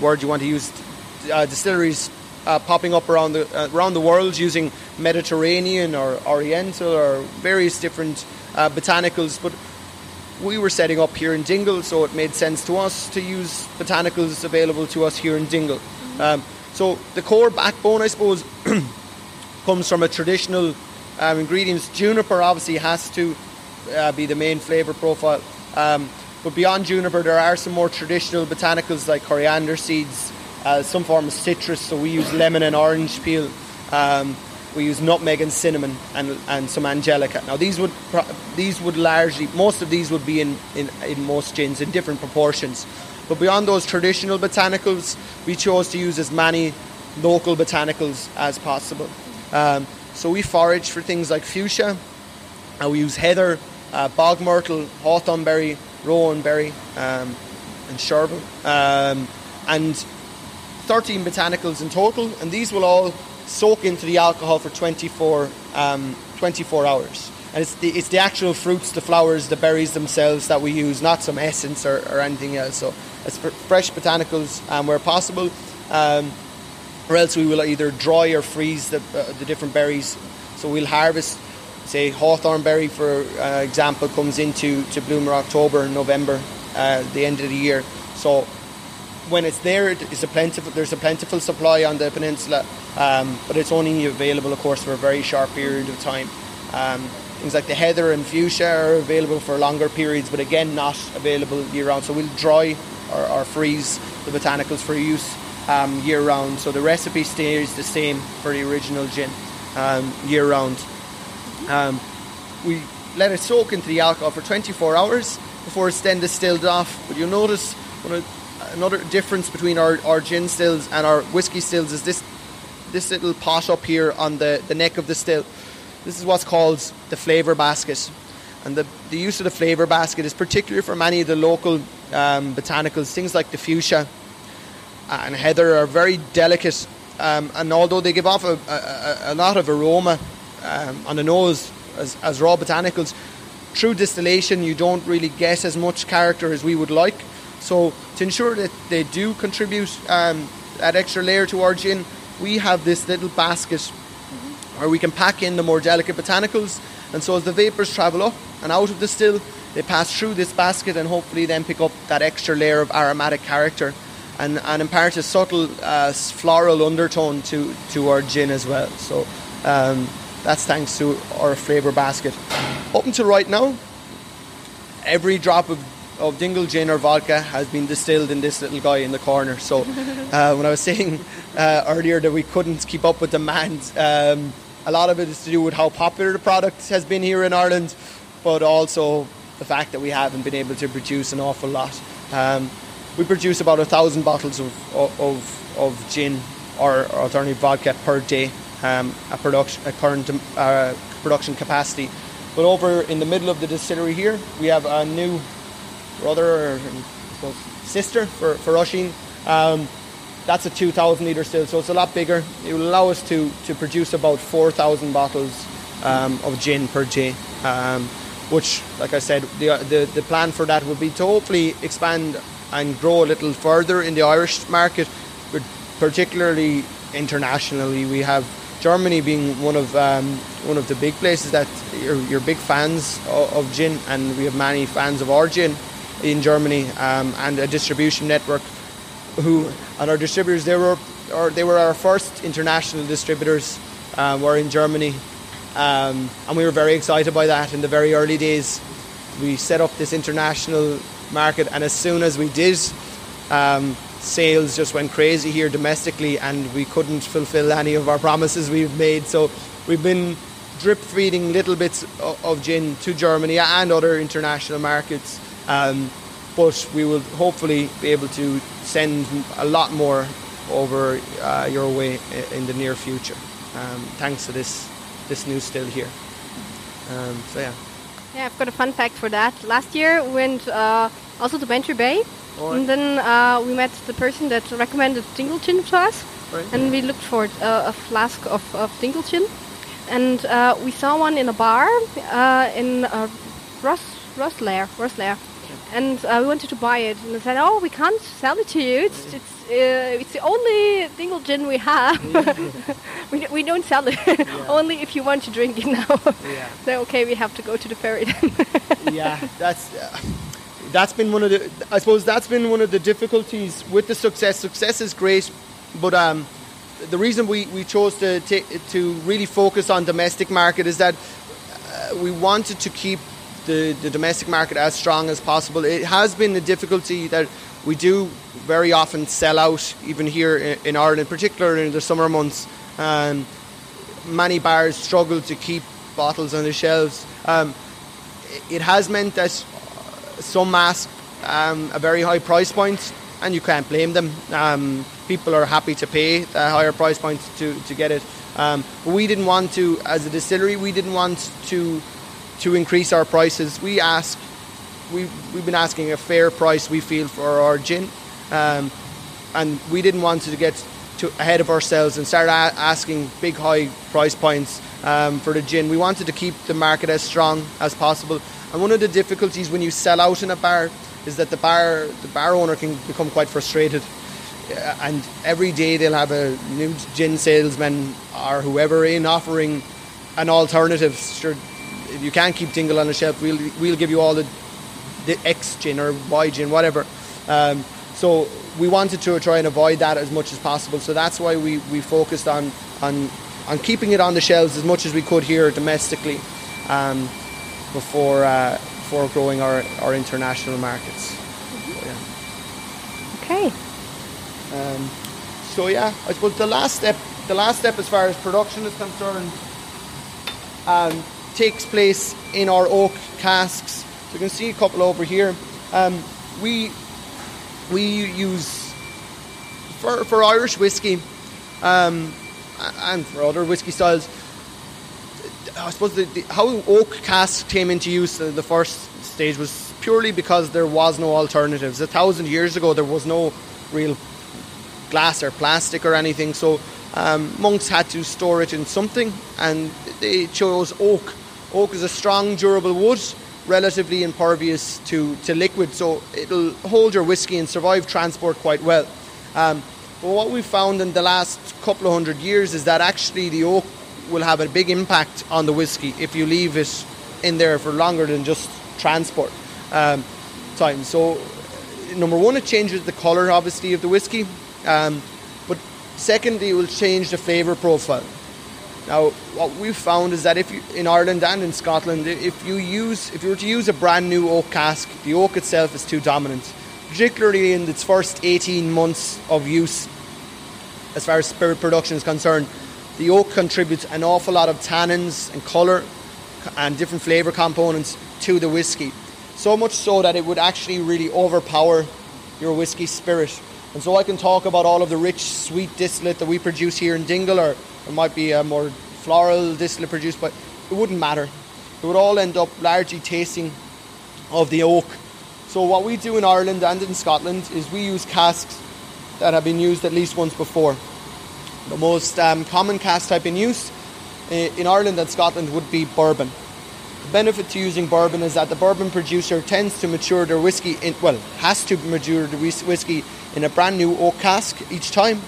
word you want to use uh, distilleries uh, popping up around the uh, around the world using Mediterranean or Oriental or various different uh, botanicals, but we were setting up here in Dingle, so it made sense to us to use botanicals available to us here in Dingle. Um, so the core backbone, I suppose, comes from a traditional um, ingredients. Juniper obviously has to uh, be the main flavour profile, um, but beyond juniper, there are some more traditional botanicals like coriander seeds, uh, some form of citrus. So we use lemon and orange peel. Um, we use nutmeg and cinnamon and, and some angelica. Now these would these would largely most of these would be in, in, in most gins in different proportions. But beyond those traditional botanicals, we chose to use as many local botanicals as possible. Um, so we forage for things like fuchsia, and we use heather, uh, bog myrtle, hawthorn hawthornberry, rowanberry, um, and chervil, um, and 13 botanicals in total. And these will all soak into the alcohol for 24, um, 24 hours. And it's the, it's the actual fruits, the flowers, the berries themselves that we use, not some essence or, or anything else. So it's fresh botanicals um, where possible. Um, or else we will either dry or freeze the, uh, the different berries. So we'll harvest, say, hawthorn berry, for uh, example, comes into to bloom in October, November, uh, the end of the year. So when it's there, it's a plentiful, there's a plentiful supply on the peninsula, um, but it's only available, of course, for a very short period of time. Um, things like the heather and fuchsia are available for longer periods, but again, not available year round. So we'll dry or, or freeze the botanicals for use um, year round. So the recipe stays the same for the original gin um, year round. Um, we let it soak into the alcohol for 24 hours before it's then distilled off. But you'll notice when it, another difference between our, our gin stills and our whiskey stills is this this little pot up here on the, the neck of the still. This is what's called the flavour basket. And the, the use of the flavour basket is particular for many of the local um, botanicals. Things like the fuchsia and heather are very delicate. Um, and although they give off a, a, a lot of aroma um, on the nose as, as raw botanicals, through distillation you don't really get as much character as we would like. So to ensure that they do contribute um, that extra layer to our gin, we have this little basket mm-hmm. where we can pack in the more delicate botanicals. And so as the vapours travel up and out of the still, they pass through this basket and hopefully then pick up that extra layer of aromatic character. and, and impart a subtle uh, floral undertone to, to our gin as well. So um, that's thanks to our flavour basket. Up until right now, every drop of, of Dingle gin or vodka has been distilled in this little guy in the corner. So uh, when I was saying uh, earlier that we couldn't keep up with demand, um, a lot of it is to do with how popular the product has been here in Ireland, but also the fact that we haven't been able to produce an awful lot. Um, we produce about a thousand bottles of, of, of gin or, alternative vodka per day um, at production at current uh, production capacity. But over in the middle of the distillery here, we have a new brother or sister for for Oisín. Um, that's a 2,000 litre still, so it's a lot bigger. It will allow us to, to produce about 4,000 bottles um, of gin per day. Um, which, like I said, the, the, the plan for that would be to hopefully expand and grow a little further in the Irish market, but particularly internationally. We have Germany being one of um, one of the big places that you're, you're big fans of, of, gin, and we have many fans of our gin in Germany, um, and a distribution network. Who and our distributors they were or they were our first international distributors. Uh, were in Germany, um, and we were very excited by that in the very early days. We set up this international market, and as soon as we did, um, sales just went crazy here domestically, and we couldn't fulfill any of our promises we've made. So we've been drip feeding little bits of, of gin to Germany and other international markets. Um, but we will hopefully be able to send a lot more over uh, your way in the near future, um, thanks to this this new still here. Um, so yeah. Yeah, I've got a fun fact for that. Last year we went uh, also to Bantry Bay, right. and then uh, we met the person that recommended Dingle Gin to us, right. and we looked for uh, a flask of, of Dingle Gin, and uh, we saw one in a bar uh, in uh, Ross Rosslare, Rosslare. And uh, we wanted to buy it, and they said, "Oh, we can't sell it to you. It's it's uh, it's the only dingle gin we have. we, we don't sell it. Yeah. only if you want to drink it now." yeah. So okay, we have to go to the ferry then. yeah, that's uh, that's been one of the. I suppose that's been one of the difficulties with the success. Success is great, but um, the reason we, we chose to to really focus on domestic market is that uh, we wanted to keep the, the domestic market as strong as possible. It has been a difficulty that we do very often sell out, even here in Ireland, particularly in the summer months. Um, many bars struggle to keep bottles on the shelves. Um, it has meant that some ask um, a very high price point, and you can't blame them. Um, people are happy to pay a higher price point to, to get it. Um, but we didn't want to, as a distillery, we didn't want to to increase our prices. We ask, we, we've been asking a fair price we feel for our gin, um, and we didn't want to get to ahead of ourselves and start a- asking big high price points um, for the gin. We wanted to keep the market as strong as possible. And one of the difficulties when you sell out in a bar is that the bar the bar owner can become quite frustrated. And every day they'll have a new gin salesman or whoever in offering an alternative. If you can't keep Dingle on the shelf, we'll we'll give you all the the X gin or Y gin, whatever. Um, so we wanted to try and avoid that as much as possible. So that's why we, we focused on on on keeping it on the shelves as much as we could here domestically um, before uh, before growing our, our international markets. Mm-hmm. So, yeah. Okay. Um, so yeah, I suppose the last step the last step as far as production is concerned. Um, takes place in our oak casks. So you can see a couple over here. Um, we we use for, for Irish whiskey um, and for other whiskey styles. I suppose the, the, how oak casks came into use in the first stage was purely because there was no alternatives. A thousand years ago, there was no real glass or plastic or anything, so um, monks had to store it in something, and they chose oak Oak is a strong, durable wood, relatively impervious to, to liquid, so it'll hold your whiskey and survive transport quite well. Um, but what we've found in the last couple of hundred years is that actually the oak will have a big impact on the whiskey if you leave it in there for longer than just transport um, time. So number one, it changes the colour, obviously, of the whiskey. Um, but secondly, it will change the flavour profile. Now, what we've found is that if you, in Ireland and in Scotland, if you use, if you were to use a brand new oak cask, the oak itself is too dominant, particularly in its first 18 months of use, as far as spirit production is concerned. The oak contributes an awful lot of tannins and colour and different flavour components to the whiskey. So much so that it would actually really overpower your whiskey spirit. And so I can talk about all of the rich, sweet distillate that we produce here in Dingle, or it might be a more floral distillate produced, but it wouldn't matter. It would all end up largely tasting of the oak. So what we do in Ireland and in Scotland is we use casks that have been used at least once before. The most um, common cask type in use eh, in Ireland and Scotland would be bourbon. The benefit to using bourbon is that the bourbon producer tends to mature their whiskey in well has to mature the whiskey in a brand new oak cask each time,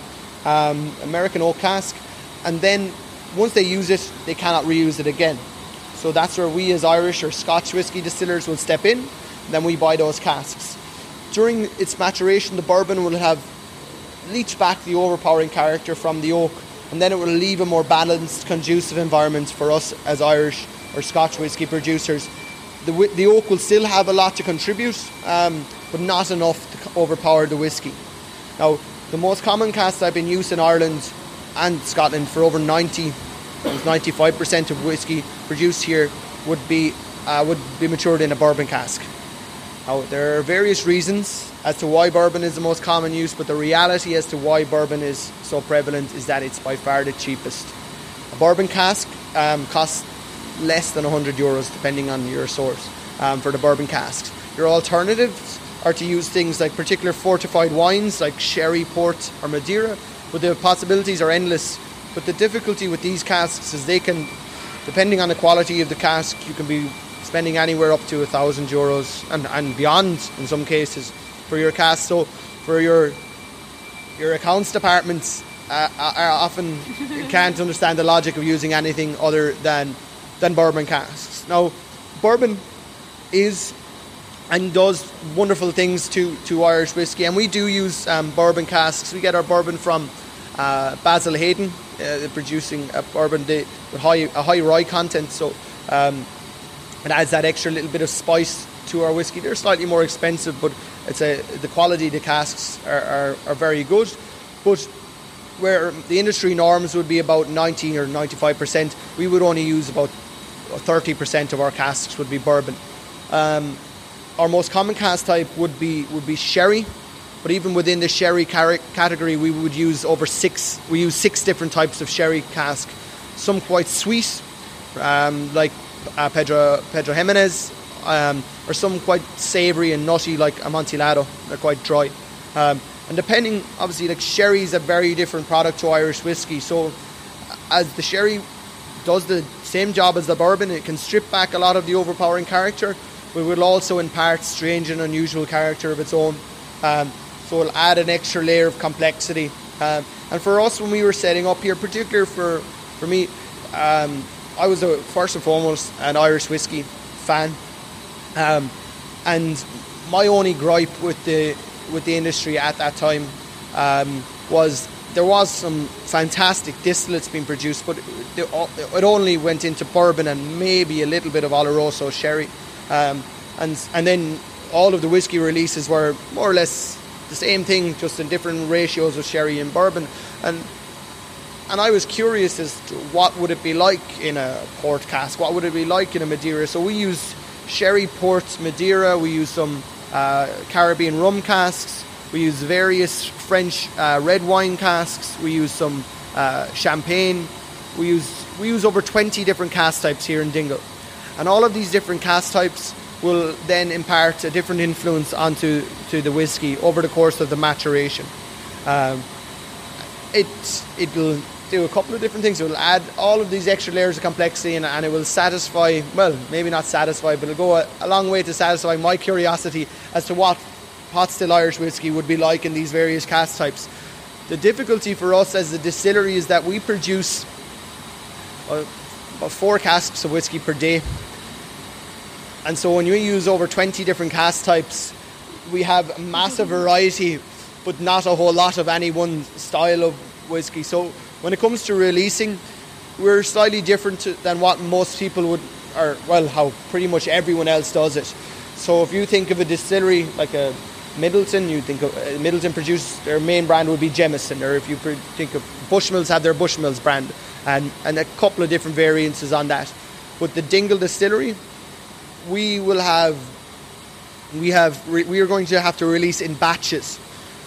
um, American oak cask, and then once they use it, they cannot reuse it again. So that's where we as Irish or Scotch whiskey distillers will step in. Then we buy those casks. During its maturation, the bourbon will have leach back the overpowering character from the oak, and then it will leave a more balanced, conducive environment for us as Irish or Scotch whisky producers. The, the oak will still have a lot to contribute, um, but not enough to overpower the whisky. Now, the most common cask type in use in Ireland and Scotland for over 90, 95% of whisky produced here would be uh, would be matured in a bourbon cask. Now, there are various reasons as to why bourbon is the most common use, but the reality as to why bourbon is so prevalent is that it's by far the cheapest. A bourbon cask um, costs less than 100 euros, depending on your source, um, for the bourbon casks. Your alternatives are to use things like particular fortified wines like sherry, port, or Madeira, but the possibilities are endless. But the difficulty with these casks is they can, depending on the quality of the cask, you can be spending anywhere up to a thousand euros and, and beyond in some cases for your cask. So for your your accounts departments uh, are often can't understand the logic of using anything other than than bourbon casks. Now, bourbon is and does wonderful things to, to Irish whiskey, and we do use um, bourbon casks. We get our bourbon from uh, Basil Hayden, uh, producing a bourbon with high, a high rye content, so um, it adds that extra little bit of spice to our whiskey. They're slightly more expensive, but it's a, the quality of the casks are, are, are very good. But where the industry norms would be about 90 or 95%, we would only use about 30% of our casks would be bourbon. Um, our most common cask type would be would be sherry, but even within the sherry category, we would use over six. We use six different types of sherry cask. Some quite sweet, um, like uh, Pedro Pedro Ximénez, um, or some quite savoury and nutty, like Amontillado. They're quite dry. Um, and depending, obviously, like sherry is a very different product to Irish whiskey. So, as the sherry does the same job as the bourbon. It can strip back a lot of the overpowering character, but will also impart strange and unusual character of its own. Um, so it'll add an extra layer of complexity. Um, and for us, when we were setting up here, particular for for me, um, I was a, first and foremost an Irish whiskey fan, um, and my only gripe with the with the industry at that time um, was there was some fantastic distillates being produced, but it only went into bourbon and maybe a little bit of Oloroso sherry, um, and and then all of the whiskey releases were more or less the same thing, just in different ratios of sherry and bourbon, and and I was curious as to what would it be like in a port cask, what would it be like in a Madeira. So we use sherry, ports Madeira. We use some uh, Caribbean rum casks. We use various French uh, red wine casks. We use some uh, champagne. We use we use over 20 different cask types here in Dingle, and all of these different cask types will then impart a different influence onto to the whiskey over the course of the maturation. Um, it it will do a couple of different things. It will add all of these extra layers of complexity, and, and it will satisfy well, maybe not satisfy, but it'll go a, a long way to satisfy my curiosity as to what pot still Irish whiskey would be like in these various cask types. The difficulty for us as a distillery is that we produce uh, about four casks of whiskey per day. And so when you use over 20 different cask types, we have a massive variety, but not a whole lot of any one style of whiskey. So when it comes to releasing, we're slightly different to, than what most people would, or well, how pretty much everyone else does it. So if you think of a distillery like a Midleton, you think of uh, Midleton produce their main brand would be Jameson, or if you think of Bushmills have their Bushmills brand, and and a couple of different variances on that. But the Dingle Distillery, we will have we have we are going to have to release in batches.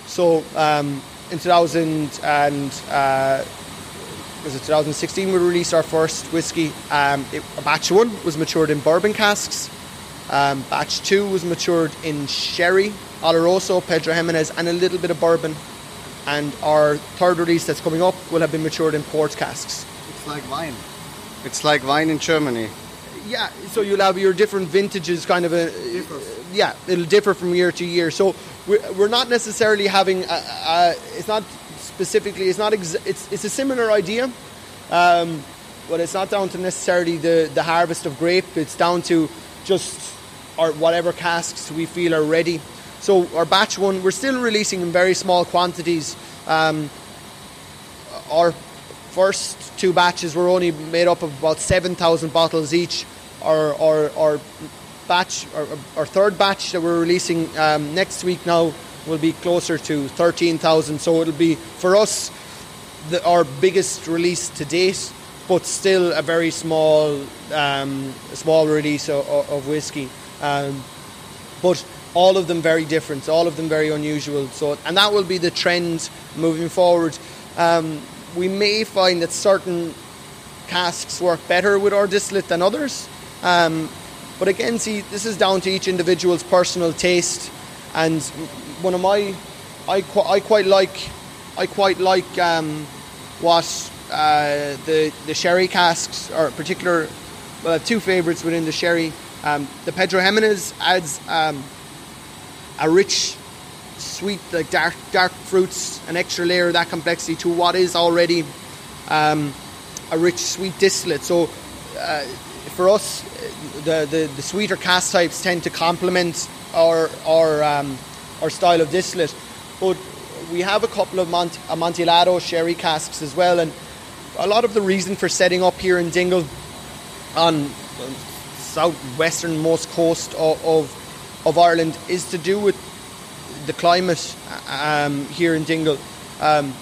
So um, in 2000 and uh, was it 2016 we released our first whiskey. Um, it, batch one was matured in bourbon casks. Um, batch two was matured in sherry, Oloroso, Pedro Ximénez, and a little bit of bourbon. And our third release that's coming up will have been matured in port casks. It's like wine. It's like wine in Germany. Yeah, so you'll have your different vintages kind of a. Yeah, it'll differ from year to year. So we're, we're not necessarily having. A, a, it's not specifically. It's not. Ex, it's it's a similar idea, um, but it's not down to necessarily the the harvest of grape. It's down to just or whatever casks we feel are ready. So our batch one, we're still releasing in very small quantities. Um, our first two batches were only made up of about 7,000 bottles each. Our, our, our batch, our, our third batch that we're releasing um, next week now will be closer to 13,000. So it'll be, for us, the, our biggest release to date, but still a very small, um, small release of, of whiskey. Um, but all of them very different, all of them very unusual. So, and that will be the trend moving forward. Um, we may find that certain casks work better with our distillate than others. Um, but again, see, this is down to each individual's personal taste. And one of my, I, qu- I quite like, I quite like um, what uh, the the sherry casks, or particular, well, I have two favourites within the sherry. Um, the Pedro Ximénez adds um, a rich sweet, like dark dark fruits, an extra layer of that complexity to what is already um, a rich sweet distillate. So uh, for us, the, the, the sweeter cask types tend to complement our our um, our style of distillate. But we have a couple of Mont- Amontillado sherry casks as well, and a lot of the reason for setting up here in Dingle on southwestern-most coast of, of, of Ireland is to do with the climate um, here in Dingle. Um,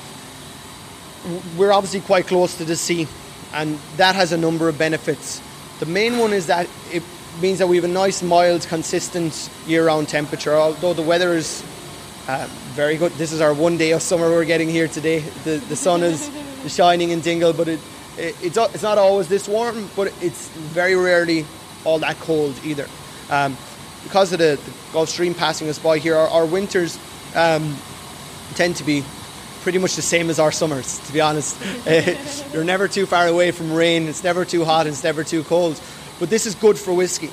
we're obviously quite close to the sea, and that has a number of benefits. The main one is that it means that we have a nice, mild, consistent year-round temperature. Although the weather is uh, very good. This is our one day of summer we're getting here today. The, the sun is shining in Dingle, but it, it, it's, it's not always this warm, but it's very rarely all that cold either. Um, because of the, the, Gulf Stream passing us by here, our, our winters um, tend to be pretty much the same as our summers, to be honest. You're never too far away from rain, it's never too hot, and it's never too cold. But this is good for whiskey.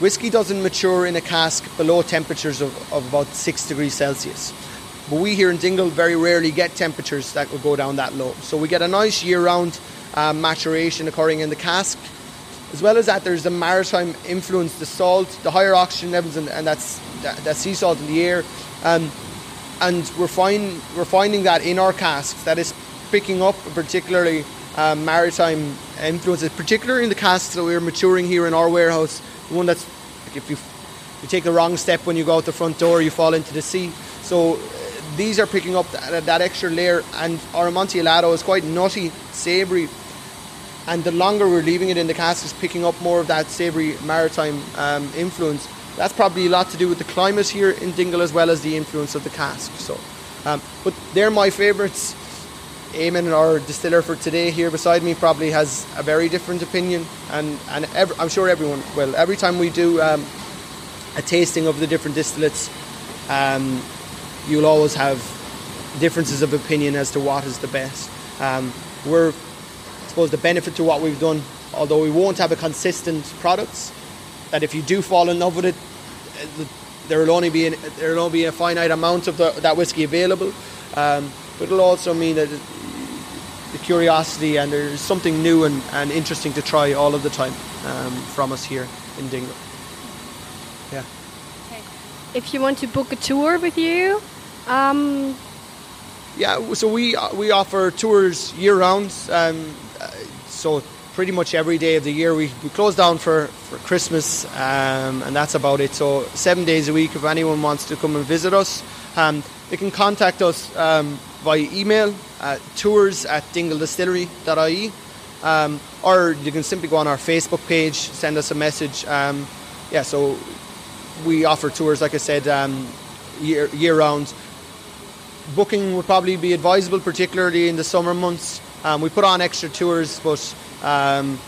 Whiskey doesn't mature in a cask below temperatures of, of about 6 degrees Celsius. But we here in Dingle very rarely get temperatures that will go down that low. So we get a nice year round um, maturation occurring in the cask. As well as that, there's the maritime influence, the salt, the higher oxygen levels, and, and that's that, that, sea salt in the air. Um, and we're, find, we're finding that in our casks that is picking up particularly um, maritime influences, particularly in the casks that we're maturing here in our warehouse. The one that's like if you you take the wrong step when you go out the front door, you fall into the sea. So uh, these are picking up that, that extra layer, and our Amontillado is quite nutty, savoury, and the longer we're leaving it in the cask is picking up more of that savoury maritime um, influence. That's probably a lot to do with the climate here in Dingle as well as the influence of the cask. So, um, but they're my favourites. Eamon, our distiller for today, here beside me, probably has a very different opinion, and and every, I'm sure everyone will. Every time we do um, a tasting of the different distillates, um, you'll always have differences of opinion as to what is the best. Um, we're suppose the benefit to what we've done, although we won't have a consistent product, that if you do fall in love with it, there will only be an, there will only be a finite amount of the, that whiskey available. Um, but it'll also mean that the curiosity and there's something new and, and interesting to try all of the time um, from us here in Dingle. Yeah. Okay. if you want to book a tour with you, um, Yeah, so we we offer tours year round. Um, uh, so pretty much every day of the year we, we close down for, for Christmas, um, and that's about it. So seven days a week. If anyone wants to come and visit us, um, they can contact us um, via email at tours at dingledistillery.ie, um, or you can simply go on our Facebook page, send us a message. Um, yeah, so we offer tours, like I said, um, year year round booking would probably be advisable, particularly in the summer months. Um, we put on extra tours, but um,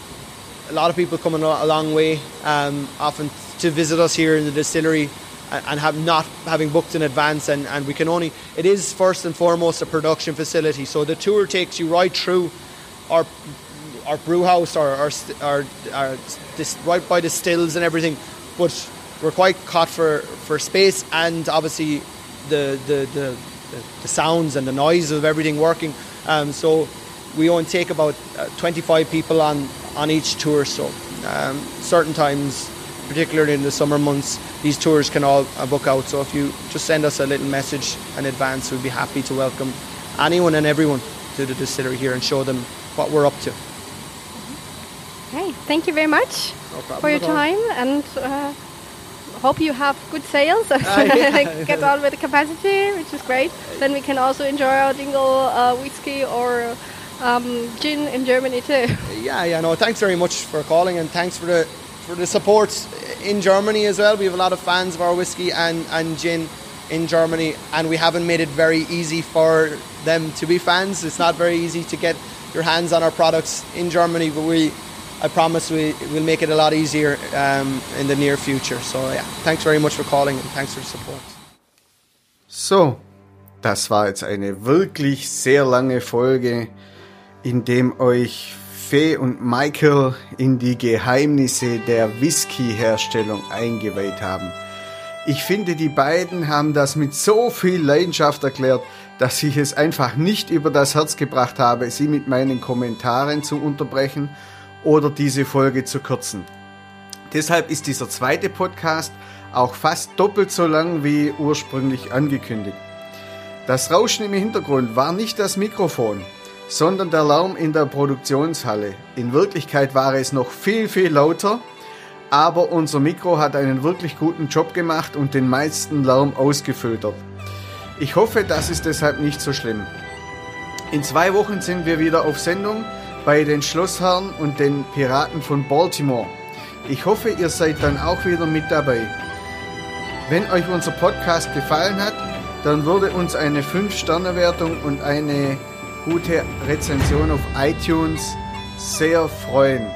a lot of people coming a long way, um, often to visit us here in the distillery and, have not having booked in advance. And, and we can only, it is first and foremost a production facility. So the tour takes you right through our our brew house, our, our, our, our this, right by the stills and everything. But we're quite caught for, for space and obviously the, the, the, the sounds and the noise of everything working. Um, so we only take about uh, 25 people on, on each tour. So um, certain times, particularly in the summer months, these tours can all uh, book out. So if you just send us a little message in advance, we'd be happy to welcome anyone and everyone to the distillery here and show them what we're up to. okay, thank you very much No for your time and uh, hope you have good sales. yeah. Get on with the capacity, which is great. Then we can also enjoy our Dingle uh, whiskey or um, gin in Germany too. Yeah, yeah, no, thanks very much for calling and thanks for the for the support in Germany as well. We have a lot of fans of our whiskey and, and gin in Germany and we haven't made it very easy for them to be fans. It's not very easy to get your hands on our products in Germany, but we I promise we will make it a lot easier um, in the near future. So yeah, thanks very much for calling and thanks for the support. So, das war jetzt eine wirklich sehr lange Folge, in dem euch Fee und Michael in die Geheimnisse der Whisky-Herstellung eingeweiht haben. Ich finde, die beiden haben das mit so viel Leidenschaft erklärt, dass ich es einfach nicht über das Herz gebracht habe, sie mit meinen Kommentaren zu unterbrechen oder diese Folge zu kürzen. Deshalb ist dieser zweite Podcast auch fast doppelt so lang wie ursprünglich angekündigt. Das Rauschen im Hintergrund war nicht das Mikrofon, sondern der Lärm in der Produktionshalle. In Wirklichkeit war es noch viel, viel lauter, aber unser Mikro hat einen wirklich guten Job gemacht und den meisten Lärm ausgefiltert. Ich hoffe, das ist deshalb nicht so schlimm. In zwei Wochen sind wir wieder auf Sendung bei den Schlossherren und den Piraten von Baltimore. Ich hoffe, ihr seid dann auch wieder mit dabei. Wenn euch unser Podcast gefallen hat, dann würde uns eine 5-Sterne-Wertung und eine gute Rezension auf iTunes sehr freuen.